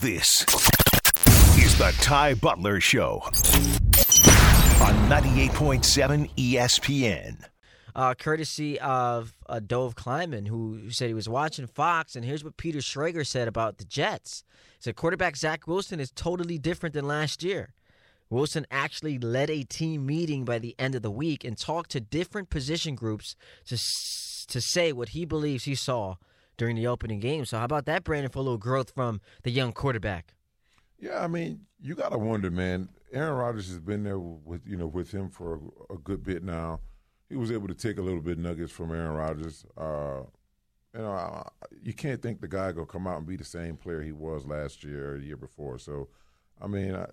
This is the Ty Butler Show on 98.7 ESPN. uh, courtesy of uh, Dov Kleiman, who said he was watching Fox. And here's what Peter Schrager said about the Jets. He said quarterback Zach Wilson is totally different than last year. Wilson actually led a team meeting by the end of the week and talked to different position groups to to say what he believes he saw during the opening game. So how about that, Brandon, for a little growth from the young quarterback? Yeah, I mean, you got to wonder, man. Aaron Rodgers has been there with you know with him for a, a good bit now. He was able to take a little bit nuggets from Aaron Rodgers. Uh, you know, I, you can't think the guy gonna come out and be the same player he was last year or the year before. So, I mean, I,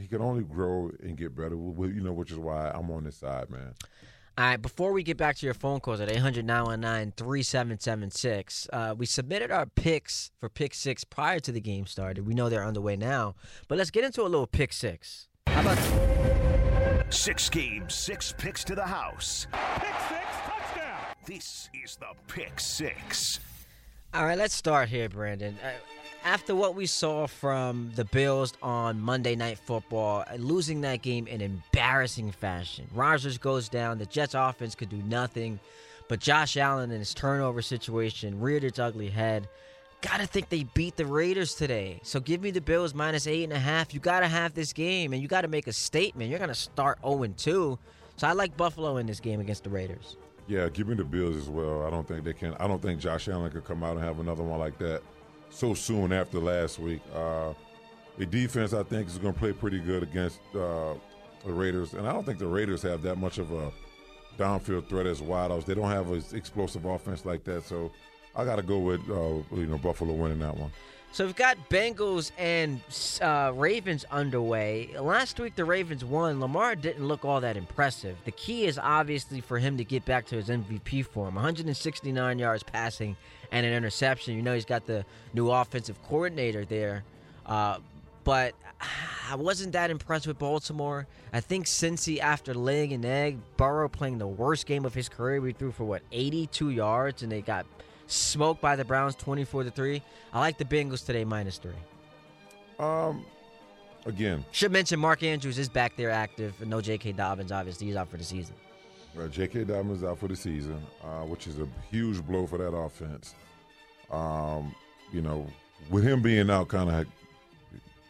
he can only grow and get better. You know, which is why I'm on this side, man. All right, before we get back to your phone calls at 800 919 3776, uh, we submitted our picks for pick six prior to the game started. We know they're underway now, but let's get into a little pick six. How about Six games, six picks to the house. Pick six, touchdown. This is the Pick Six. All right, let's start here, Brandon. After what we saw from the Bills on Monday Night Football, losing that game in embarrassing fashion, Rodgers goes down. The Jets' offense could do nothing, but Josh Allen and his turnover situation reared its ugly head. Gotta think they beat the Raiders today. So give me the Bills minus eight and a half. You gotta have this game, and you gotta make a statement. You're gonna start 0 2. So I like Buffalo in this game against the Raiders. Yeah, give me the Bills as well. I don't think they can. I don't think Josh Allen could come out and have another one like that so soon after last week. Uh, the defense, I think, is going to play pretty good against uh, the Raiders, and I don't think the Raiders have that much of a downfield threat as wideouts. They don't have an explosive offense like that, so I got to go with uh, you know Buffalo winning that one. So we've got Bengals and uh, Ravens underway. Last week the Ravens won. Lamar didn't look all that impressive. The key is obviously for him to get back to his MVP form. 169 yards passing and an interception. You know he's got the new offensive coordinator there. Uh, but I wasn't that impressed with Baltimore. I think Cincy, after laying an egg, Burrow playing the worst game of his career, we threw for what 82 yards, and they got smoked by the Browns 24 to 3. I like the Bengals today minus 3. Um, again, Should mention Mark Andrews is back there active, and no J.K. Dobbins. Obviously, he's out for the season. Uh, J.K. Dobbins out for the season, uh, which is a huge blow for that offense. Um, you know, with him being out, kind of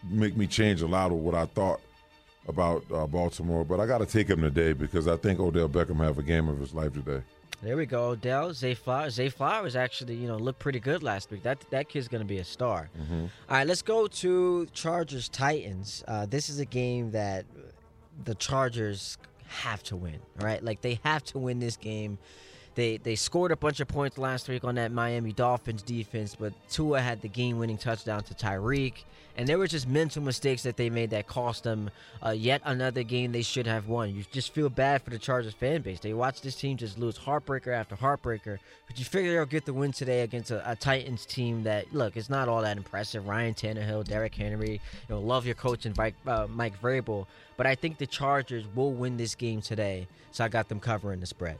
make me change a lot of what I thought about uh, Baltimore. But I got to take him today because I think Odell Beckham have a game of his life today. There we go, Odell. Zay Flowers. Zay Flowers actually, you know, looked pretty good last week. That that kid's gonna be a star. All right, let's go to Chargers Titans. Uh, this is a game that the Chargers have to win. All right, like they have to win this game. They they scored a bunch of points last week on that Miami Dolphins defense, but Tua had the game-winning touchdown to Tyreek, and there were just mental mistakes that they made that cost them uh, yet another game they should have won. You just feel bad for the Chargers fan base. They watch this team just lose heartbreaker after heartbreaker, but you figure they'll get the win today against a, a Titans team that look, it's not all that impressive. Ryan Tannehill, Derrick Henry, you know, love your coach and Mike, uh, Mike Vrabel, but I think the Chargers will win this game today, so I got them covering the spread.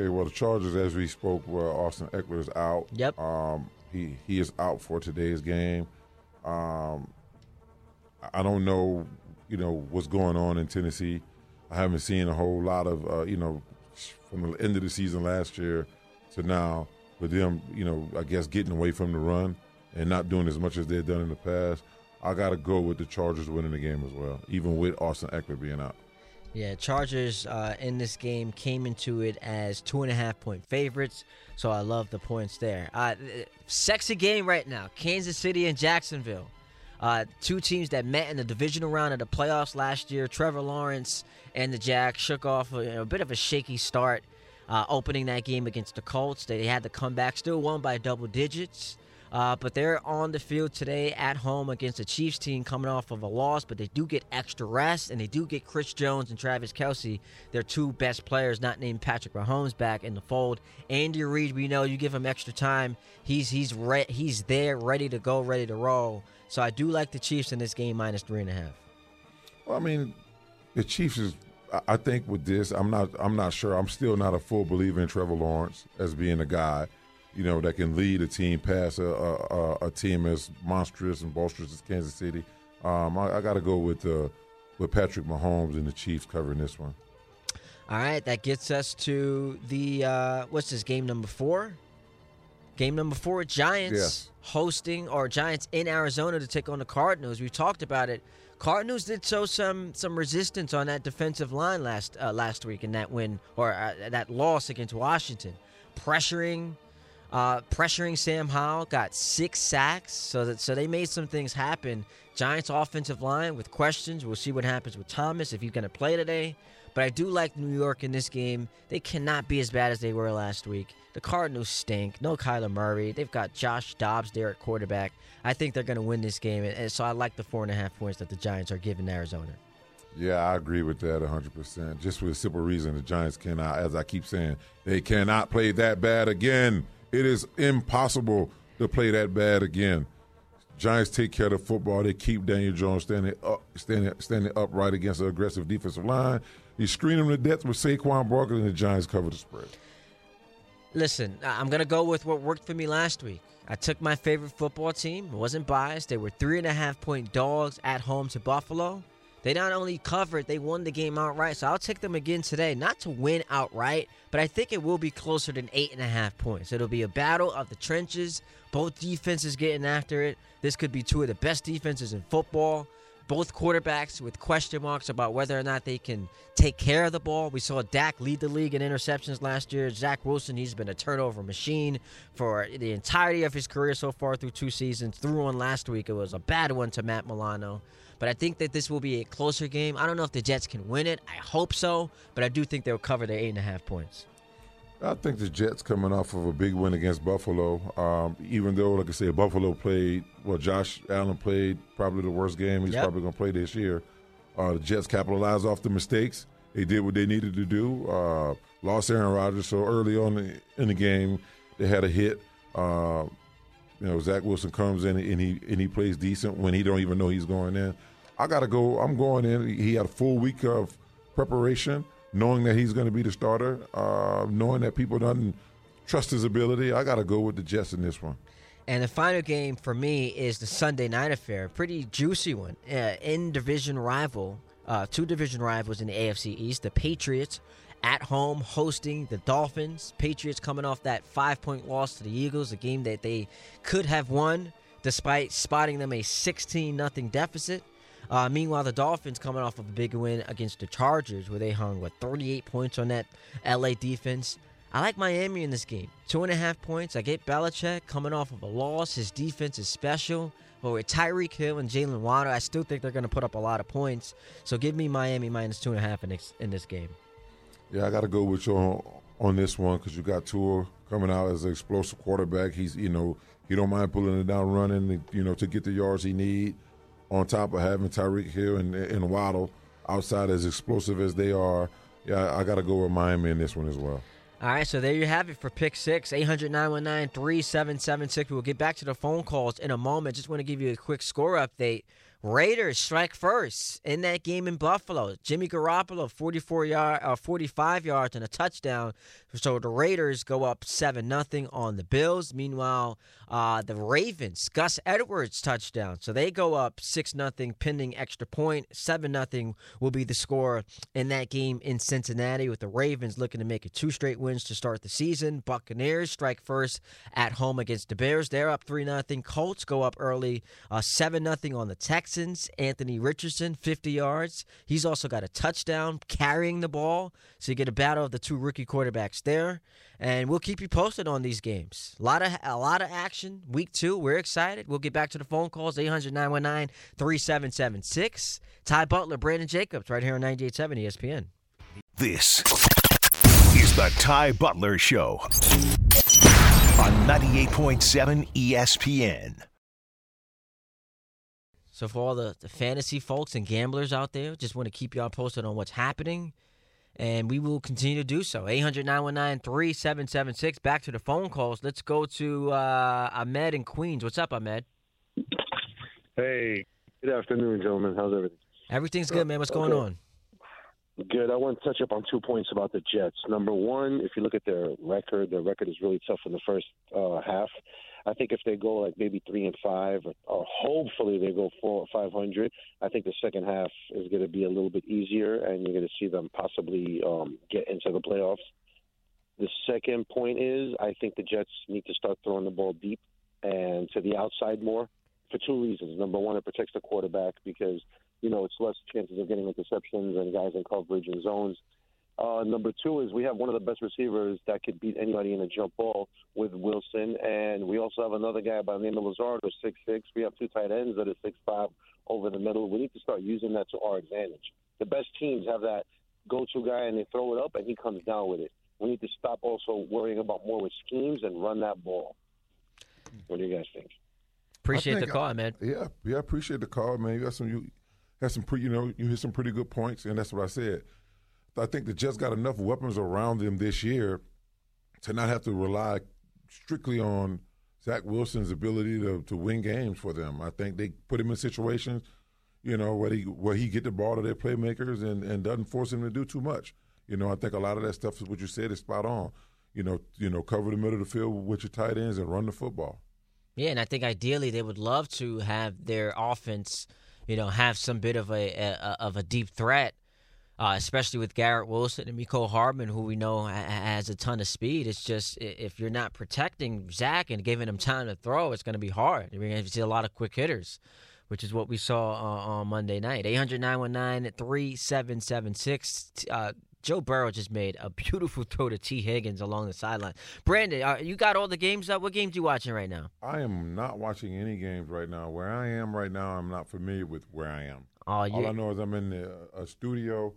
Okay, well, the Chargers, as we spoke, were Austin Ekeler is out. Yep. Um, he he is out for today's game. Um, I don't know, you know, what's going on in Tennessee. I haven't seen a whole lot of, uh, you know, from the end of the season last year to now, with them, you know, I guess getting away from the run and not doing as much as they've done in the past. I got to go with the Chargers winning the game as well, even with Austin Ekeler being out. Yeah, Chargers uh, in this game came into it as two and a half point favorites, so I love the points there. Uh, sexy game right now Kansas City and Jacksonville. Uh, two teams that met in the divisional round of the playoffs last year. Trevor Lawrence and the Jacks shook off a, a bit of a shaky start uh, opening that game against the Colts. They had to come back, still won by double digits. Uh, but they're on the field today at home against the Chiefs team coming off of a loss, but they do get extra rest and they do get Chris Jones and Travis Kelce, their two best players, not named Patrick Mahomes, back in the fold. Andy Reid, we know you give him extra time, he's he's re- he's there, ready to go, ready to roll. So I do like the Chiefs in this game minus three and a half. Well, I mean, the Chiefs is. I- think with this, I'm not. I'm not sure. I'm still not a full believer in Trevor Lawrence as being a guy. You know, that can lead a team past a, a, a team as monstrous and bolsterous as Kansas City. Um, I, I got to go with uh, with Patrick Mahomes and the Chiefs covering this one. All right, that gets us to the uh, what's this game number four? Game number four, Giants Yes. hosting or Giants in Arizona to take on the Cardinals. We talked about it. Cardinals did show some some resistance on that defensive line last uh, last week in that win or uh, that loss against Washington, pressuring uh, pressuring Sam Howell, got six sacks, so that so they made some things happen. Giants offensive line with questions. We'll see what happens with Thomas if he's going to play today. But I do like New York in this game. They cannot be as bad as they were last week. The Cardinals stink. No Kyler Murray. They've got Josh Dobbs there at quarterback. I think they're going to win this game, and- so I like the four and a half points that the Giants are giving Arizona. Yeah, I agree with that 100%. Just for the simple reason the Giants cannot, as I keep saying, they cannot play that bad again. It is impossible to play that bad again. Giants take care of the football. They keep Daniel Jones standing up, standing, standing upright against an aggressive defensive line. You screen them to death with Saquon Barkley, and the Giants cover the spread. Listen, I- I'm going to go with what worked for me last week. I took my favorite football team. It wasn't biased. They were three and a half point dogs at home to Buffalo. They not only covered, they won the game outright. So I'll take them again today. Not to win outright, but I think it will be closer than eight and a half points. It'll be a battle of the trenches. Both defenses getting after it. This could be two of the best defenses in football. Both quarterbacks with question marks about whether or not they can take care of the ball. We saw Dak lead the league in interceptions last year. Zach Wilson, he's been a turnover machine for the entirety of his career so far through two seasons. Threw one last week. It was a bad one to Matt Milano. But I think that this will be a closer game. I don't know if the Jets can win it. I hope so, but I do think they'll cover their eight and a half points. I think the Jets coming off of a big win against Buffalo. Um, even though, like I said, Buffalo played, well, Josh Allen played probably the worst game he's Yep. probably going to play this year. Uh, the Jets capitalized off the mistakes. They did what they needed to do. Uh, lost Aaron Rodgers, so early on in- in the game, they had a hit. Uh, you know, Zach Wilson comes in and he and he plays decent when he don't even know he's going in. I got to go. I'm going in. He had a full week of preparation, knowing that he's going to be the starter, uh, knowing that people don't trust his ability. I got to go with the Jets in this one. And the final game for me is the Sunday night affair. Pretty juicy one. Uh, in division rival, uh, two division rivals in the AFC East. The Patriots at home hosting the Dolphins. Patriots coming off that five point loss to the Eagles, a game that they could have won despite spotting them a 16 0 deficit. Uh, meanwhile, the Dolphins coming off of a big win against the Chargers, where they hung what 38 points on that LA defense. I like Miami in this game. Two and a half points. I get Belichick coming off of a loss. His defense is special. But with Tyreek Hill and Jaylen Waddle, I still think they're going to put up a lot of points. So give me Miami minus two and a half in this game. Yeah, I got to go with you on, this one because you got Tua coming out as an explosive quarterback. He's, you know, he don't mind pulling it down, running, you know, to get the yards he need. On top of having Tyreek Hill and, and Waddle outside as explosive as they are, yeah, I got to go with Miami in this one as well. All right, so there you have it for pick six, 800 919 3776. We'll get back to the phone calls in a moment. Just want to give you a quick score update. Raiders strike first in that game in Buffalo. Jimmy Garoppolo, 44 yard, uh, 45 yards and a touchdown. So the Raiders go up seven nothing on the Bills. Meanwhile, uh, the Ravens, Gus Edwards touchdown. So they go up six nothing, pending extra point. Seven nothing will be the score in that game in Cincinnati. With the Ravens looking to make it two straight wins to start the season. Buccaneers strike first at home against the Bears. They're up three nothing. Colts go up early, uh, seven nothing on the Texans. Anthony Richardson, 50 yards. He's also got a touchdown carrying the ball. So you get a battle of the two rookie quarterbacks there. And we'll keep you posted on these games. A lot of a lot of action. Week two, we're excited. We'll get back to the phone calls 800-919-3776. Ty Butler, Brandon Jacobs, right here on 98.7 ESPN. This is the Ty Butler Show on 98.7 ESPN. So for all the, the fantasy folks and gamblers out there, just want to keep y'all posted on what's happening. And we will continue to do so. 800-919-3776. Back to the phone calls. Let's go to uh, Ahmed in Queens. What's up, Ahmed? Hey, good afternoon, gentlemen. How's everything? Everything's good, man. What's going Okay. on? Good. I want to touch up on two points about the Jets. Number one, if you look at their record, their record is really tough in the first uh, half. I think if they go like maybe three and five, or hopefully they go four or five hundred, I think the second half is going to be a little bit easier, and you're going to see them possibly um, get into the playoffs. The second point is I think the Jets need to start throwing the ball deep and to the outside more for two reasons. Number one, it protects the quarterback because you know it's less chances of getting interceptions and guys in coverage and zones. Uh, number two is we have one of the best receivers that could beat anybody in a jump ball with Wilson, and we also have another guy by the name of Lazard who's six six. We have two tight ends that are six five over the middle. We need to start using that to our advantage. The best teams have that go-to guy, and they throw it up, and he comes down with it. We need to stop also worrying about more with schemes and run that ball. What do you guys think? Appreciate I the call, I- man. Yeah, yeah, appreciate the call, man. You got some, you had some pretty, you know, you hit some pretty good points, and that's what I said. I think the Jets got enough weapons around them this year to not have to rely strictly on Zach Wilson's ability to, to win games for them. I think they put him in situations, you know, where he where he get the ball to their playmakers and, and doesn't force him to do too much. You know, I think a lot of that stuff is what you said is spot on. You know, you know, cover the middle of the field with your tight ends and run the football. Yeah, and I think ideally they would love to have their offense, you know, have some bit of a, a of a deep threat, uh, especially with Garrett Wilson and Mecole Hardman, who we know has a ton of speed. It's just if you're not protecting Zach and giving him time to throw, it's going to be hard. You're going to see a lot of quick hitters, which is what we saw uh, on Monday night. 800 919 3776. Uh, Joe Burrow just made a beautiful throw to Tee Higgins along the sideline. Brandon, uh, you got all the games up. What games you watching right now? I am not watching any games right now. Where I am right now, I'm not familiar with where I am. Oh, All I know is I'm in the, a studio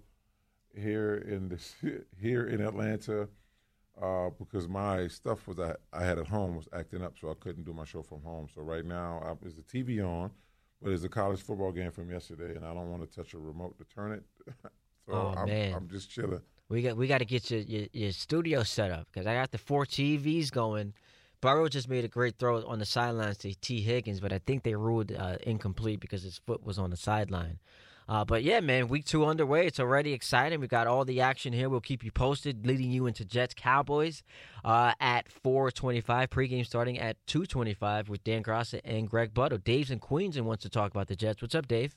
here in the here in Atlanta uh, because my stuff was I, I had at home was acting up, so I couldn't do my show from home. So right now, I, is the TV on, but it's a college football game from yesterday, and I don't want to touch a remote to turn it. so Oh, I'm, man. I'm just chilling. We got we got to get your, your your studio set up because I got the four TVs going. Burrow just made a great throw on the sidelines to Tee Higgins, but I think they ruled uh, incomplete because his foot was on the sideline. Uh, but yeah, man, week two underway. It's already exciting. We got all the action here. We'll keep you posted, leading you into Jets Cowboys uh, at 4:25. Pregame starting at 2:25 with Dan Graca and Greg Buttle. Dave's in Queens and wants to talk about the Jets. What's up, Dave?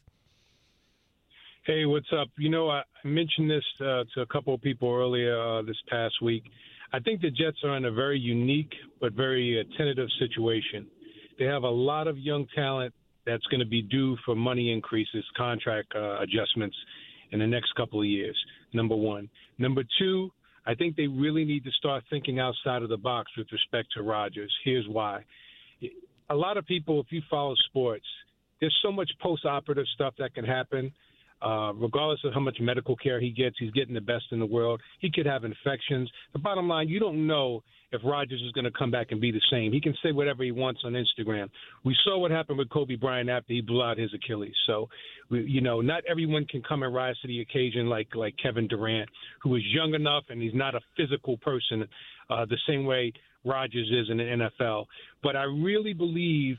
Hey, what's up? You know, I mentioned this uh, to a couple of people earlier uh, this past week. I think the Jets are in a very unique but very uh, tentative situation. They have a lot of young talent that's going to be due for money increases, contract uh, adjustments in the next couple of years. Number one. Number two, I think they really need to start thinking outside of the box with respect to Rodgers. Here's why. A lot of people, if you follow sports, there's so much post-operative stuff that can happen. Uh, regardless of how much medical care he gets, he's getting the best in the world. He could have infections. The bottom line, you don't know if Rodgers is going to come back and be the same. He can say whatever he wants on Instagram. We saw what happened with Kobe Bryant after he blew out his Achilles. So, we, you know, not everyone can come and rise to the occasion like like Kevin Durant, who is young enough and he's not a physical person uh, the same way Rodgers is in the NFL. But I really believe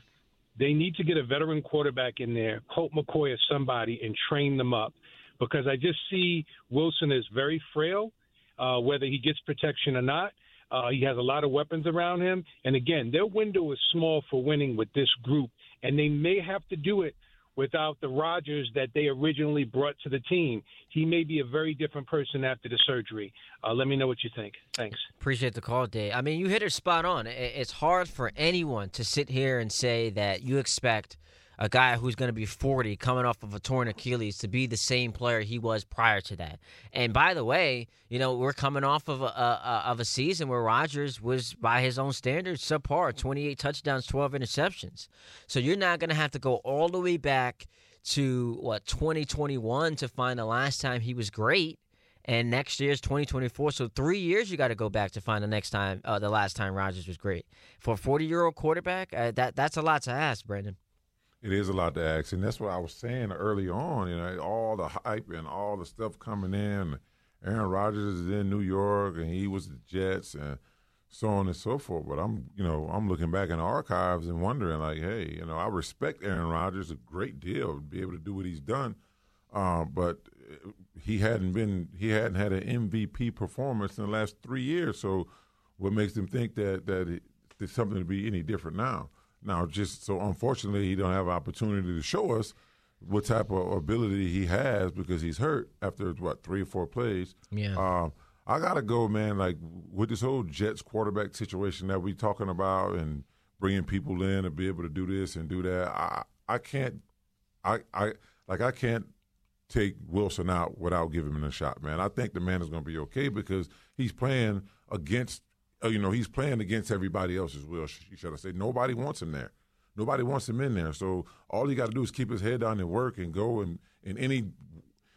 they need to get a veteran quarterback in there, Colt McCoy or somebody, and train them up. Because I just see Wilson is very frail, uh, whether he gets protection or not. Uh, he has a lot of weapons around him. And again, their window is small for winning with this group, and they may have to do it without the Rodgers that they originally brought to the team. He may be a very different person after the surgery. Uh, let me know what you think. Thanks. Appreciate the call, Dave. I mean, you hit it spot on. It's hard for anyone to sit here and say that you expect a guy who's going to be 40 coming off of a torn Achilles to be the same player he was prior to that. And by the way, you know, we're coming off of a, a, of a season where Rodgers was, by his own standards, subpar 28 touchdowns, 12 interceptions. So you're not going to have to go all the way back to, what, 2021 to find the last time he was great and next year's 2024. So three years you got to go back to find the next time, uh, the last time Rodgers was great for a 40 year old quarterback. Uh, that that's a lot to ask, Brandon. It is a lot to ask, and that's what I was saying early on. You know, all the hype and all the stuff coming in. Aaron Rodgers is in New York, and he was the Jets, and so on and so forth. But I'm, you know, I'm looking back in the archives and wondering, like, hey, you know, I respect Aaron Rodgers a great deal to be able to do what he's done. uh, but he hadn't been he hadn't had an MVP performance in the last three years. So, what makes them think that that there's something to be any different now? Now, just so unfortunately, he don't have an opportunity to show us what type of ability he has because he's hurt after what three or four plays. Yeah. Um, I gotta go, man. Like with this whole Jets quarterback situation that we talking about and bringing people in to be able to do this and do that. I I can't. I I like I can't take Wilson out without giving him a shot, man. I think the man is going to be okay because he's playing against, Oh, you know, he's playing against everybody else as well. Should I say? Nobody wants him there. Nobody wants him in there. So all he got to do is keep his head down and work and go and in any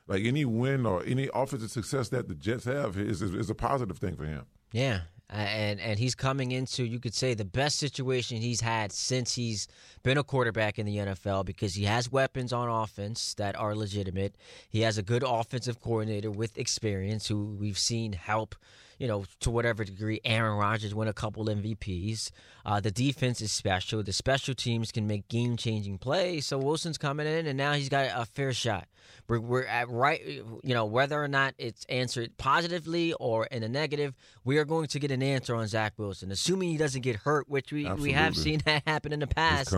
like any win or any offensive success that the Jets have is, is, is a positive thing for him. Yeah, and and he's coming into you could say the best situation he's had since he's been a quarterback in the NFL because he has weapons on offense that are legitimate. He has a good offensive coordinator with experience who we've seen help you know, to whatever degree Aaron Rodgers win a couple MVPs. Uh, the defense is special. The special teams can make game changing plays. So Wilson's coming in, and now he's got a fair shot. We're, we're at right, you know, whether or not it's answered positively or in a negative, we are going to get an answer on Zach Wilson, assuming he doesn't get hurt, which we, we have seen that happen in the past.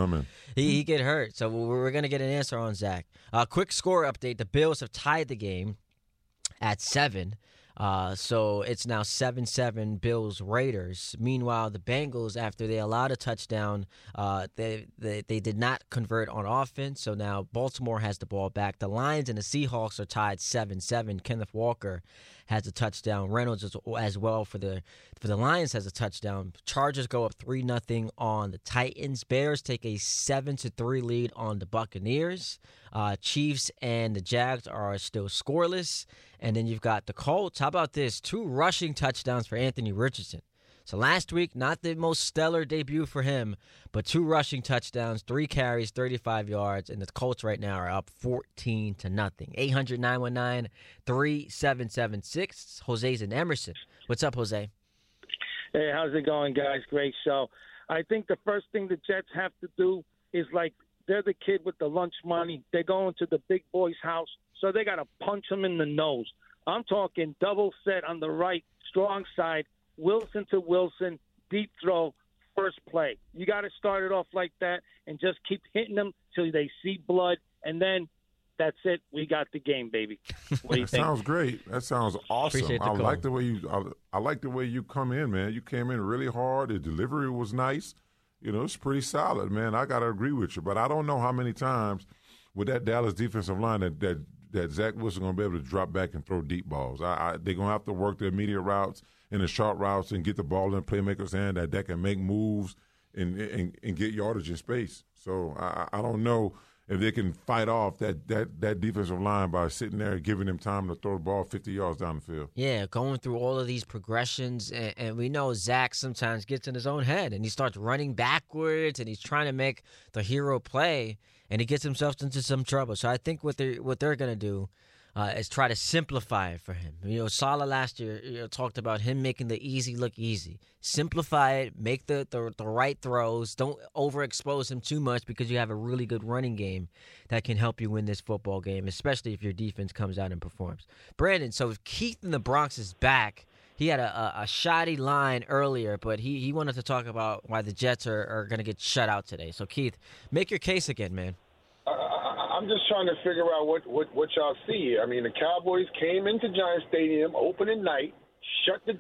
He, he get hurt, so we're, going to get an answer on Zach. Uh, quick score update: The Bills have tied the game at seven. Uh, so it's now 7 7 Bills Raiders. Meanwhile, the Bengals, after they allowed a touchdown, uh, they, they, they did not convert on offense. So now Baltimore has the ball back. The Lions and the Seahawks are tied 7 7. Kenneth Walker has a touchdown. Reynolds as, as well for the for the Lions has a touchdown. Chargers go up three nothing on the Titans. Bears take a seven to three lead on the Buccaneers. Uh, Chiefs and the Jags are still scoreless. And then you've got the Colts. How about this? Two rushing touchdowns for Anthony Richardson. So last week, not the most stellar debut for him, but two rushing touchdowns, three carries, 35 yards, and the Colts right now are up 14 to nothing. 800 919 3776. Jose's in Emerson. What's up, Jose? Hey, how's it going, guys? Great show. I think the first thing the Jets have to do is like they're the kid with the lunch money. They're going to the big boy's house, so they got to punch him in the nose. I'm talking double set on the right, strong side, Wilson to Wilson, deep throw, first play. You got to start it off like that and just keep hitting them till they see blood, and then that's it. We got the game, baby. What do you that think? sounds great. That sounds awesome. The I call. like the way you. I, I like the way you come in, man. You came in really hard. The delivery was nice. You know, it's pretty solid, man. I gotta agree with you, but I don't know how many times with that Dallas defensive line that that, that Zach Wilson gonna be able to drop back and throw deep balls. I, I, they're gonna have to work their immediate routes and the short routes and get the ball in playmakers' hand that that can make moves and and, and get yardage in space. So I, I don't know if they can fight off that, that, that defensive line by sitting there and giving them time to throw the ball 50 yards down the field. Yeah, going through all of these progressions, and, and we know Zach sometimes gets in his own head and he starts running backwards and he's trying to make the hero play, and he gets himself into some trouble. So I think what they what they're gonna do uh, is try to simplify it for him. You know, Salah last year you know, talked about him making the easy look easy. Simplify it, make the, the the right throws. Don't overexpose him too much because you have a really good running game that can help you win this football game, especially if your defense comes out and performs. Brandon, so if Keith in the Bronx is back. He had a, a, a shoddy line earlier, but he, he wanted to talk about why the Jets are, are going to get shut out today. So, Keith, make your case again, man. I'm just trying to figure out what, what, what y'all see. I mean, the Cowboys came into Giants Stadium opening night, shut the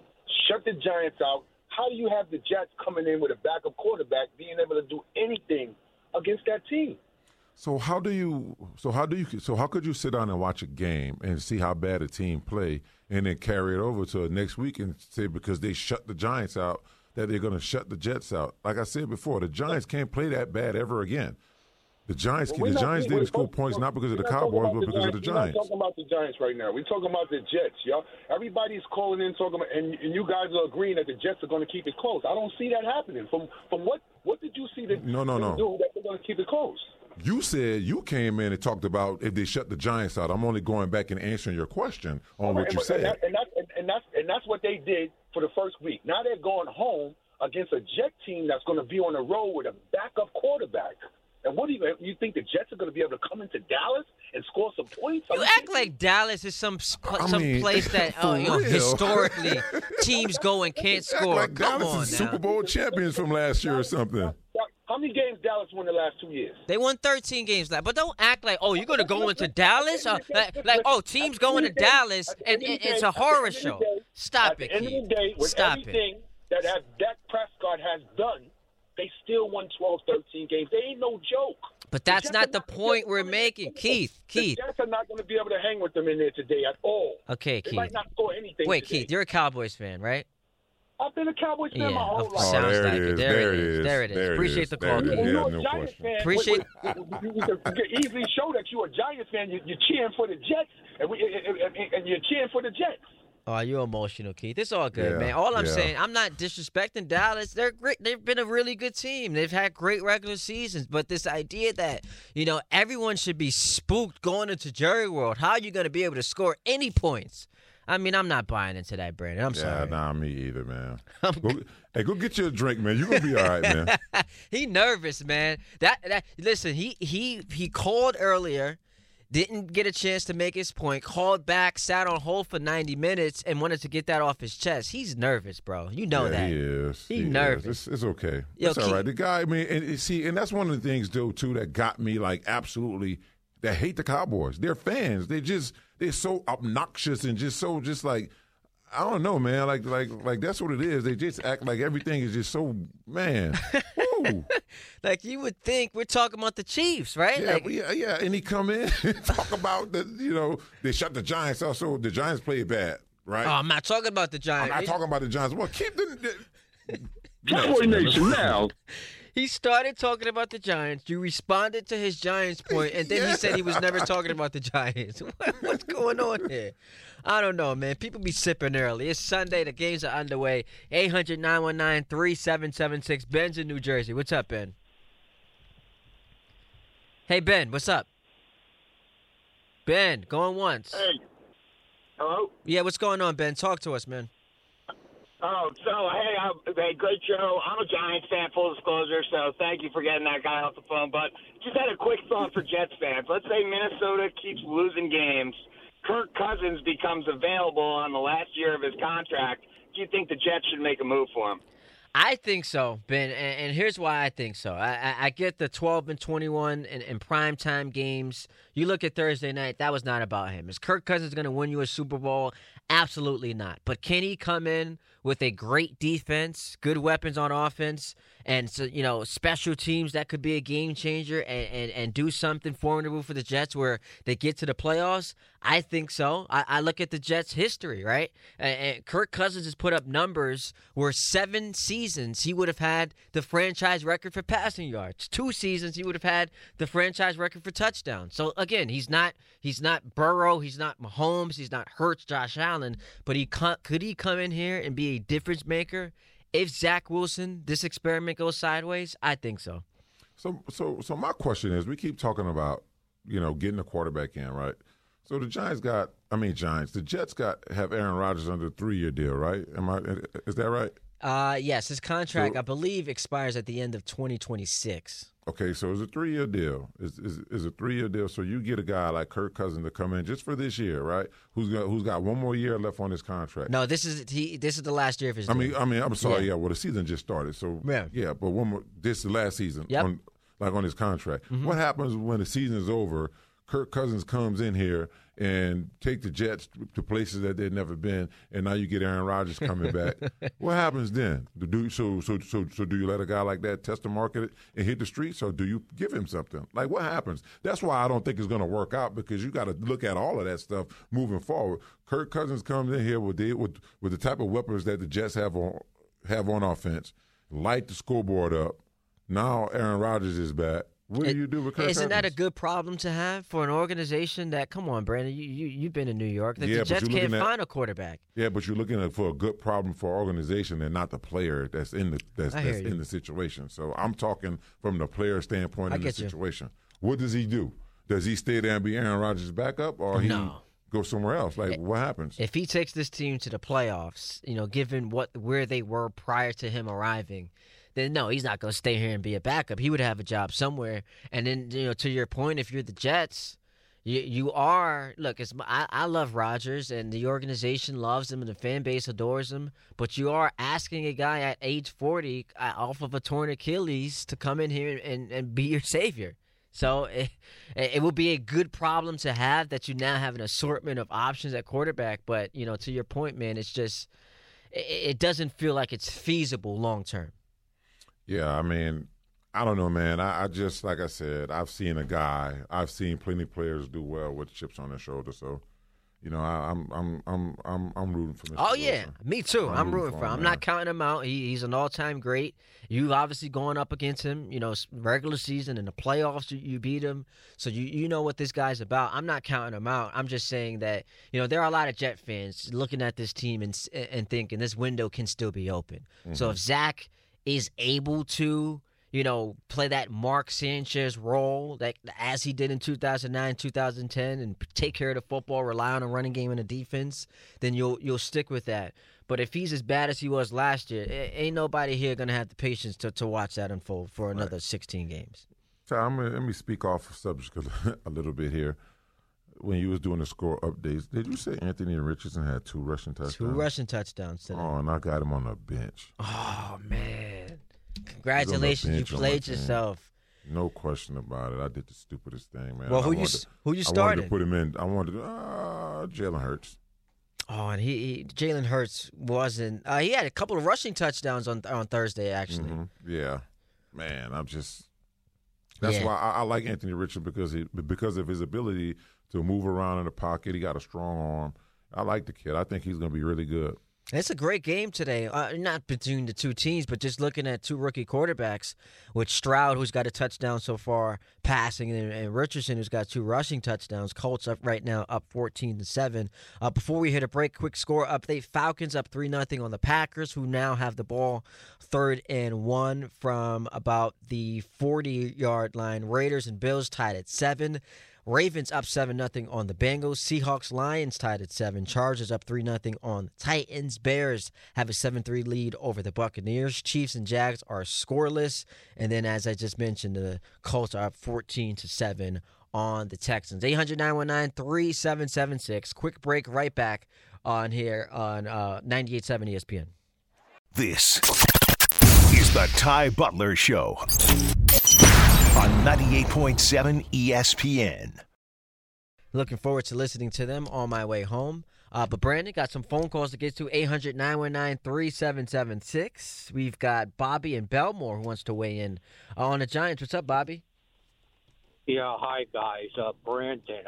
shut the Giants out. How do you have the Jets coming in with a backup quarterback being able to do anything against that team? So how do you? So how do you? So how could you sit down and watch a game and see how bad a team play, and then carry it over to next week and say because they shut the Giants out that they're going to shut the Jets out? Like I said before, the Giants can't play that bad ever again. The Giants, Well, the Giants didn't score points not because of the we're not talking Cowboys, but because of the Giants. We're talking about the Giants right now. We're talking about the Jets, y'all. Everybody's calling in talking about, and, and you guys are agreeing that the Jets are going to keep it close. I don't see that happening. From from what what did you see that No, no, no. do that they're going to keep it close? You said you came in and talked about if they shut the Giants out. I'm only going back and answering your question on what and, you and said. that, and, that, and, and that's and that's what they did for the first week. Now they're going home against a Jet team that's going to be on the road with a backup quarterback. And what do you you think the Jets are going to be able to come into Dallas and score some points? Are You you act like Dallas is some sp- I some mean, place that uh, you know historically teams go and can't Act score. like Come Dallas on is now. Super Bowl champions from last year or something. How many games Dallas won the last two years? They won 13 games last, but don't act like oh you're gonna go into Dallas, uh, like, like oh teams going to Dallas and, and it's a horror end of the show. day- Stop At the it, end Keith. of the day, with Stop it. everything that has Dak Prescott has done, they still won 12, 13 games. They ain't no joke. But that's Jets not the point we're making, Keith. Keith. The Jets are not going to be able to hang with them in there today at all. Okay, They Keith. might not score anything. Wait, today. Keith, you're a Cowboys fan, right? I've been a Cowboys fan Yeah, my whole of- life. sounds there like it it. is. There There it is. is. There it is. There Appreciate is. the There call, it is. Keith. Yeah, you're a Giants question. fan. Appreciate- Wait, wait, you, you, you can easily show that you're a Giants fan. You, you're cheering for the Jets, and, we, and, and- and you're cheering for the Jets. Oh, you're emotional, Keith. It's all good, Yeah, man. All I'm yeah. saying, I'm not disrespecting Dallas. They're great. They've been a really good team. They've had great regular seasons. But this idea that you know everyone should be spooked going into Jerry World, how are you going to be able to score any points? I mean, I'm not buying into that, Brandon. I'm Yeah, sorry. nah, me either, man. Go, hey, go get you a drink, man. You're gonna be all right, man. he nervous, man. That that listen, he he he called earlier, didn't get a chance to make his point, called back, sat on hold for 90 minutes and wanted to get that off his chest. He's nervous, bro. You know yeah, that. he is. He is. nervous. It's, it's okay. Yo, it's all Keith- right. The guy, I mean, and and see, and that's one of the things, though, too, that got me like absolutely. That hate the Cowboys. They're fans. They just they're so obnoxious and just so just like I don't know, man. Like like like that's what it is. They just act like everything is just so man. Like you would think we're talking about the Chiefs, right? Yeah, like, yeah, uh, yeah. And he come in talk about the, you know, they shut the Giants out, so the Giants played bad, right? oh, I'm not talking about the Giants. I'm not talking about the Giants. Well, keep the. the Cowboy Nation now. He started talking about the Giants. You responded to his Giants point, and then he said he was never talking about the Giants. What- What's going on here? I don't know, man. People be sipping early. It's Sunday. The games are underway. 800 919 3776. Ben's in New Jersey. What's up, Ben? Hey, Ben. What's up? Ben, going once. Hey. Hello? Yeah, what's going on, Ben? Talk to us, man. Oh, so, hey, I, hey, great show. I'm a Giants fan, full disclosure, so thank you for getting that guy off the phone. But just had a quick thought for Jets fans. Let's say Minnesota keeps losing games. Kirk Cousins becomes available on the last year of his contract. Do you think the Jets should make a move for him? I think so, Ben, and, and here's why I think so. I, I, I get the 12 and 21 in, in prime time games. You look at Thursday night, that was not about him. Is Kirk Cousins going to win you a Super Bowl? Absolutely not. But can he come in with a great defense, good weapons on offense, and so, you know special teams that could be a game changer and, and, and do something formidable for the Jets where they get to the playoffs? I think so. I, I look at the Jets' history, right? And, and Kirk Cousins has put up numbers where seven seasons he would have had the franchise record for passing yards. Two seasons he would have had the franchise record for touchdowns. So again, he's not he's not Burrow, he's not Mahomes, he's not Hurts, Josh Allen, but he co- could he come in here and be a difference maker if Zach Wilson this experiment goes sideways? I think so. So, so, so my question is: We keep talking about, you know, getting a quarterback in, right? So the Giants got, I mean, Giants. The Jets got have Aaron Rodgers under a three year deal, right? Am I? Is that right? Uh yes, his contract So- I believe expires at the end of 2026. Okay, so it's a three year deal. It's, it's, it's a three year deal. So you get a guy like Kirk Cousins to come in just for this year, right? Who's got who's got one more year left on his contract. No, this is he. This is the last year of his. I mean. I mean, I'm sorry. Yeah. Yeah. well, the season just started, so Yeah. yeah. But one more. This is the last season. Yep. On, like on his contract. Mm-hmm. What happens when the season is over? Kirk Cousins comes in here and take the Jets to places that they've never been, and now you get Aaron Rodgers coming back. what happens then? Do so so so so do you let a guy like that test the market and hit the streets, or do you give him something? Like what happens? That's why I don't think it's going to work out because you got to look at all of that stuff moving forward. Kirk Cousins comes in here with the with with the type of weapons that the Jets have on have on offense, light the scoreboard up. Now Aaron Rodgers is back. What It- do you do with Kirk Isn't that a good problem to have for an organization that? Come on, Brandon, you you you've been in New York. That Yeah, the Jets can't at- find a quarterback. Yeah, but you're looking at for a good problem for organization and not the player that's in the that's, that's in the situation. So I'm talking from the player standpoint in the get you. situation. What does he do? Does he stay there and be Aaron Rodgers' backup, or he No. go somewhere else? Like eh, what happens? If he takes this team to the playoffs, you know, given what where they were prior to him arriving, then no, he's not going to stay here and be a backup. He would have a job somewhere. And then, you know, to your point, if you're the Jets, You you are look. It's I, I love Rodgers and the organization loves him and the fan base adores him. But you are asking a guy at age forty uh, off of a torn Achilles to come in here and, and be your savior. So it, it will be a good problem to have that you now have an assortment of options at quarterback. But you know, to your point, man, it's just it, it doesn't feel like it's feasible long term. Yeah, I mean, I don't know, man. I, I, just like I said, I've seen a guy. I've seen plenty of players do well with chips on their shoulder. So, you know, I, am I'm I'm I'm I'm rooting for Mr. Oh yeah, me too. I'm, I'm rooting rooting for him. him, I'm not counting him out. He, he's an all-time great. You've obviously gone up against him. You know, regular season and the playoffs, you, you beat him. So you you know what this guy's about. I'm not counting him out. I'm just saying that you know there are a lot of Jet fans looking at this team and and thinking this window can still be open. So mm-hmm. if Zach is able to you know, play that Mark Sanchez role that as he did in 2009, 2010 and take care of the football, rely on a running game and a defense, then you'll you'll stick with that. But if he's as bad as he was last year, ain't nobody here going to have the patience to, to watch that unfold for another 16 games. So I'm gonna, let me speak off the subject a- a little bit here. When you was doing the score updates, did you say Anthony Richardson had two rushing touchdowns? Two rushing touchdowns today. Oh, and I got him on the bench. Oh, man. Congratulations, you bench played yourself. No question about it. I did the stupidest thing, man. Well, who you to- who you I wanted started? to put him in. I wanted to. Uh, Jalen Hurts. Oh, and he, he Jalen Hurts wasn't. Uh, he had a couple of rushing touchdowns on on Thursday, actually. Mhm. Yeah, man. I'm just. That's Yeah. why I, I like Anthony Richardson because he because of his ability to move around in the pocket. He got a strong arm. I like the kid. I think he's going to be really good. It's a great game today. Uh, not between the two teams, but just looking at two rookie quarterbacks with Stroud, who's got a touchdown so far passing, and, and Richardson, who's got two rushing touchdowns. Colts up right now, up fourteen to seven. Uh, before we hit a break, quick score update: Falcons up three nothing on the Packers, who now have the ball third and one from about the forty yard line. Raiders and Bills tied at seven. Ravens up 7 0 on the Bengals. Seahawks Lions tied at 7. Chargers up 3 0 on Titans. Bears have a 7 3 lead over the Buccaneers. Chiefs and Jags are scoreless. And then, as I just mentioned, the Colts are up 14 to 7 on the Texans. 800 919 3776. Quick break, right back on here on uh, 98.7 ESPN. This is the Ty Butler Show on 98.7 ESPN. Looking forward to listening to them on my way home. Uh, but Brandon got some phone calls to get to 800 919 3776. We've got Bobby and Bellmore who wants to weigh in uh, on the Giants. What's up, Bobby? Yeah, hi guys. Uh, Brandon,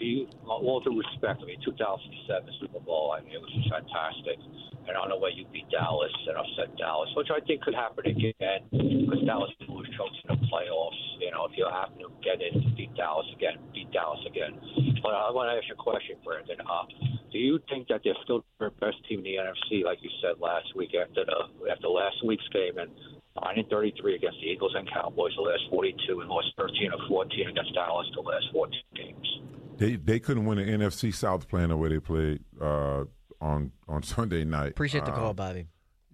you, all due respect, I mean, 2007 Super Bowl, I mean, it was fantastic. And on the way you beat Dallas and upset Dallas, which I think could happen again because Dallas was choked in the playoffs. You know, if you happen to get in beat Dallas again, beat Dallas again. But I want to ask you a question, Brandon. Uh, do you think that they're still the best team in the NFC, like you said last week after the after last week's game and 9 and 33 against the Eagles and Cowboys the last 42 and lost 13 or 14 against Dallas the last 14 games. They they couldn't win the NFC South playing the way they played uh, on on Sunday night. Appreciate the Uh, call, Bobby.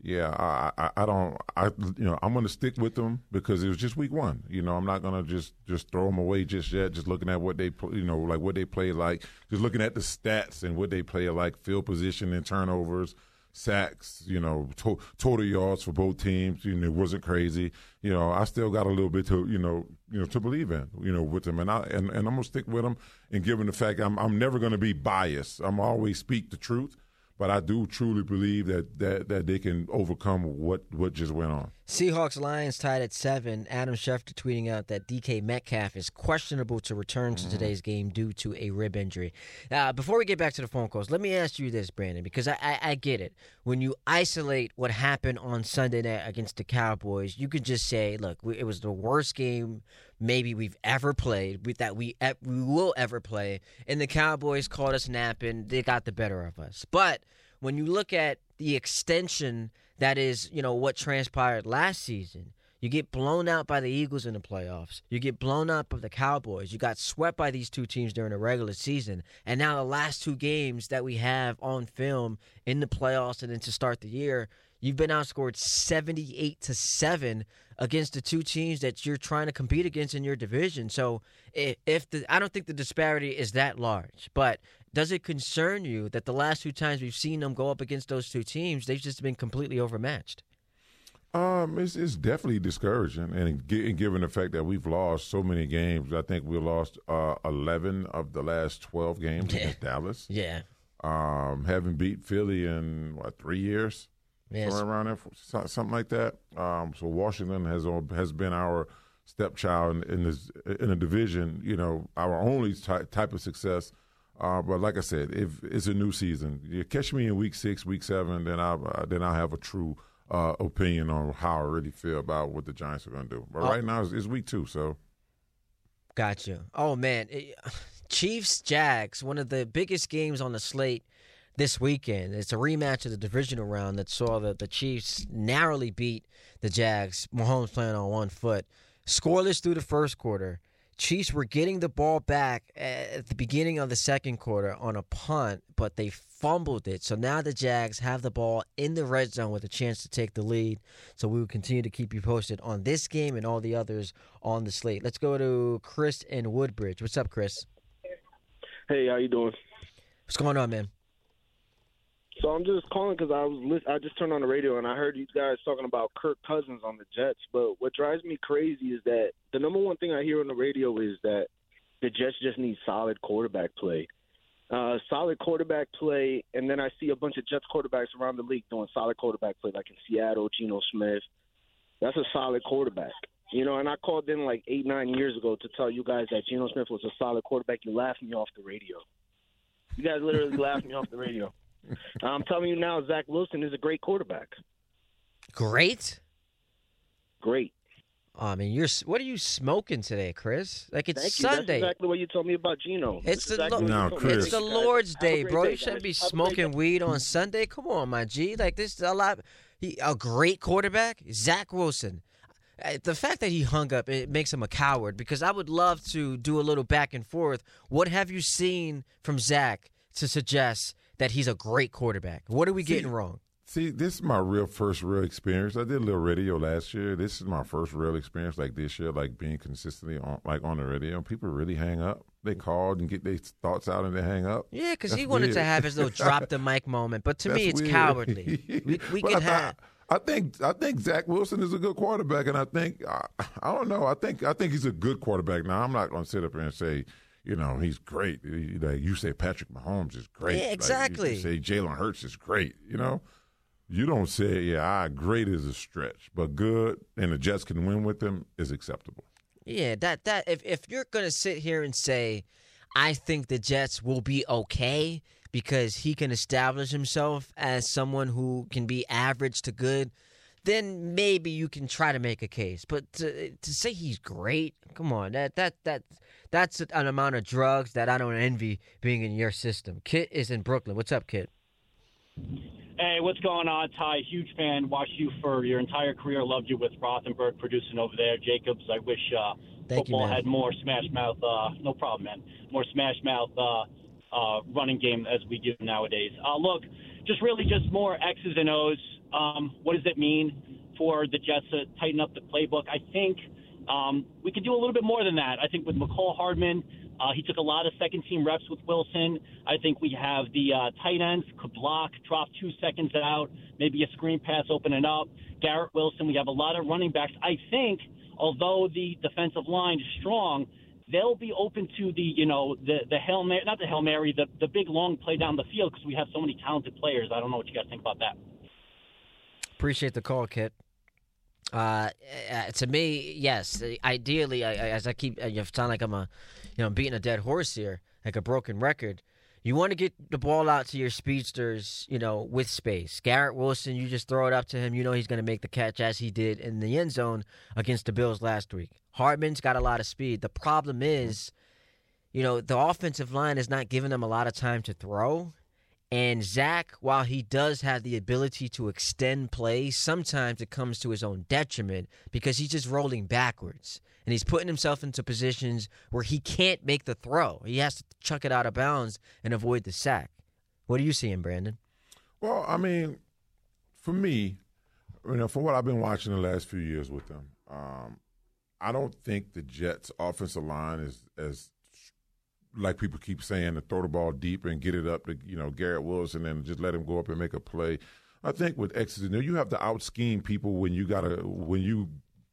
Yeah, I, I, I don't, I, you know, I'm going to stick with them because it was just week one. You know, I'm not going to just just throw them away just yet. Just looking at what they, pl- you know, like what they play like. Just looking at the stats and what they play like, field position and turnovers, sacks. You know, to, total yards for both teams. You know, it wasn't crazy. You know, I still got a little bit to, you know, you know, to believe in. You know, with them, and I and, and I'm to stick with them. And given the fact I'm I'm never to be biased. I'm always speak the truth. But I do truly believe that, that, that they can overcome what, what just went on. Seahawks Lions tied at seven. Adam Schefter tweeting out that DK Metcalf is questionable to return to today's game due to a rib injury. Uh, before we get back to the phone calls, let me ask you this, Brandon, because I, I, I get it. When you isolate what happened on Sunday night against the Cowboys, you could just say, look, it was the worst game maybe we've ever played, we, that we we will ever play, and the Cowboys caught us napping. They got the better of us. But when you look at the extension that is, you know, what transpired last season. You get blown out by the Eagles in the playoffs. You get blown out by the Cowboys. You got swept by these two teams during the regular season. And now the last two games that we have on film in the playoffs and then to start the year, you've been outscored 78 to 7 against the two teams that you're trying to compete against in your division. So if, if the I don't think the disparity is that large, but does it concern you that the last two times we've seen them go up against those two teams, they've just been completely overmatched? Um, it's, it's definitely discouraging, and, gi- and given the fact that we've lost so many games, I think we lost uh, eleven of the last twelve games Yeah. against Dallas. Yeah. Um, haven't beat Philly in what three years, Yes. somewhere around there, something like that. Um, so Washington has has been our stepchild in, in this in the division. You know, our only ty- type of success. Uh, but like I said, if it's a new season, you catch me in week six, week seven, then I uh, then I'll have a true uh, opinion on how I really feel about what the Giants are going to do. But Oh. right now, it's, it's week two, so Got you. Oh man, Chiefs Jags, one of the biggest games on the slate this weekend. It's a rematch of the divisional round that saw the, the Chiefs narrowly beat the Jags. Mahomes playing on one foot, scoreless through the first quarter. Chiefs were getting the ball back at the beginning of the second quarter on a punt, but they fumbled it. So now the Jags have the ball in the red zone with a chance to take the lead. So we will continue to keep you posted on this game and all the others on the slate. Let's go to Chris in Woodbridge. What's up, Chris? Hey, how you doing? What's going on, man? So I'm just calling because I was lis- I just turned on the radio and I heard you guys talking about Kirk Cousins on the Jets. But what drives me crazy is that the number one thing I hear on the radio is that the Jets just need solid quarterback play. Uh, solid quarterback play, and then I see a bunch of Jets quarterbacks around the league doing solid quarterback play, like in Seattle, Geno Smith. That's a solid quarterback. You know, and I called in like eight, nine years ago to tell you guys that Geno Smith was a solid quarterback. You laughed me off the radio. You guys literally laughed me off the radio. I'm telling you now, Zach Wilson is a great quarterback. Great. Great. Oh, I mean, you're what are you smoking today, Chris? Like it's Thank you. Sunday. That's exactly what you told me about Geno. It's That's the exactly Lo- what you it's the Lord's Day, bro. day, You shouldn't be Have a great smoking weed on Sunday. Come on, my G. Like this is a lot. He, a great quarterback, Zach Wilson. Uh, The fact that he hung up it makes him a coward because I would love to do a little back and forth. What have you seen from Zach to suggest that he's a great quarterback? What are we getting wrong? See, this is my real first real experience. I did a little radio last year. This is my first real experience like this year, like being consistently on like on the radio. People really hang up. They mm. called and get their thoughts out and they hang up. Yeah, because he wanted to have his little drop the mic moment, but to me, it's weird. cowardly. We, we can I, have. I think I think Zach Wilson is a good quarterback, and I think I, I don't know. I think I think he's a good quarterback. Now I'm not going to sit up here and say, you know, he's great. Like you say, Patrick Mahomes is great. Yeah, Like, you exactly. say Jalen Hurts is great. You know, you don't say, yeah, I great is a stretch, but good, and the Jets can win with them is acceptable. Yeah, that that if if you're gonna sit here and say, I think the Jets will be okay because he can establish himself as someone who can be average to good, then maybe you can try to make a case. But to, to say he's great, come on, that that that that's an amount of drugs that I don't envy being in your system. Kit is in Brooklyn. What's up, Kit? Hey, what's going on, Ty? Huge fan. Watched you for your entire career. Loved you with Rothenberg producing over there. Jacobs, I wish uh, Thank you, football man. had more smash mouth. Uh, no problem, man. More smash mouth uh, uh, running game as we do nowadays. Uh, look, just really just more X's and O's. Um, what does it mean for the Jets to tighten up the playbook? I think um, we could do a little bit more than that. I think with Mecole Hardman, uh, he took a lot of second team reps with Wilson. I think we have the uh, tight ends could block, drop two seconds out, maybe a screen pass opening up. Garrett Wilson, we have a lot of running backs. I think, although the defensive line is strong, they'll be open to the, you know, the the hail mary, not the hail mary, the the big long play down the field because we have so many talented players. I don't know what you guys think about that. Appreciate the call, Kit. Uh, uh, to me, yes. Ideally, I, as I keep, I sound like I'm a, you know, I'm beating a dead horse here, like a broken record. You want to get the ball out to your speedsters, you know, with space. Garrett Wilson, you just throw it up to him. You know he's going to make the catch as he did in the end zone against the Bills last week. Hardman's got a lot of speed. The problem is, you know, the offensive line is not giving them a lot of time to throw. And Zach, while he does have the ability to extend plays, sometimes it comes to his own detriment because he's just rolling backwards. And he's putting himself into positions where he can't make the throw. He has to chuck it out of bounds and avoid the sack. What are you seeing, Brandon? Well, I mean, for me, you know, from what I've been watching the last few years with them, Um, I don't think the Jets' offensive line is as like people keep saying to throw the ball deep and get it up to you know Garrett Wilson and just let him go up and make a play. I think with and you have to out scheme people when you gotta when you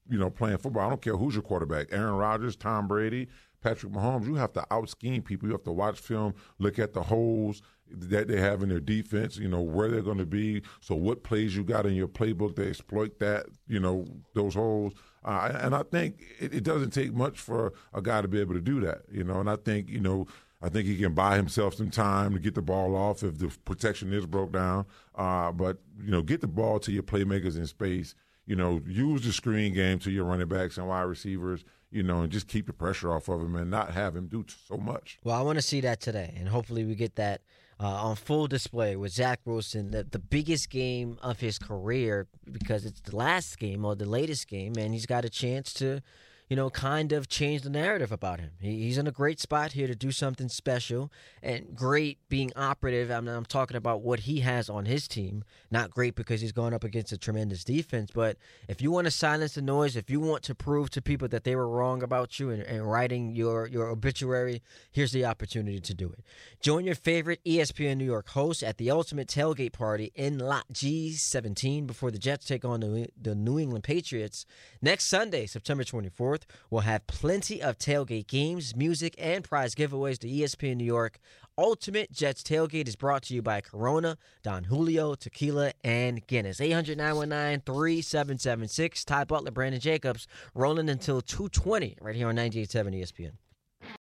you know playing football. I don't care who's your quarterback, Aaron Rodgers, Tom Brady, Patrick Mahomes. You have to out scheme people. You have to watch film, look at the holes that they have in their defense. You know where they're going to be. So what plays you got in your playbook to exploit that. You know those holes. Uh, and I think it, it, doesn't take much for a guy to be able to do that, you know. And I think, you know, I think he can buy himself some time to get the ball off if the protection is broke down. Uh, but, you know, get the ball to your playmakers in space. You know, use the screen game to your running backs and wide receivers, you know, and just keep the pressure off of him and not have him do so much. Well, I want to see that today, and hopefully we get that – uh, on full display with Zach Wilson, the, the biggest game of his career because it's the last game or the latest game, and he's got a chance to you know, kind of change the narrative about him. He, he's in a great spot here to do something special and great being operative. I'm, I'm talking about what he has on his team. Not great because he's going up against a tremendous defense, but if you want to silence the noise, if you want to prove to people that they were wrong about you and, and writing your, your obituary, here's the opportunity to do it. Join your favorite ESPN New York host at the Ultimate Tailgate Party in Lot G17 before the Jets take on the, the New England Patriots next Sunday, September 24th. 4th. We'll have plenty of tailgate games, music, and prize giveaways to ESPN New York. Ultimate Jets Tailgate is brought to you by Corona, Don Julio, Tequila, and Guinness. 800 919 3776. Ty Butler, Brandon Jacobs, rolling until 220 right here on 98.7 ESPN.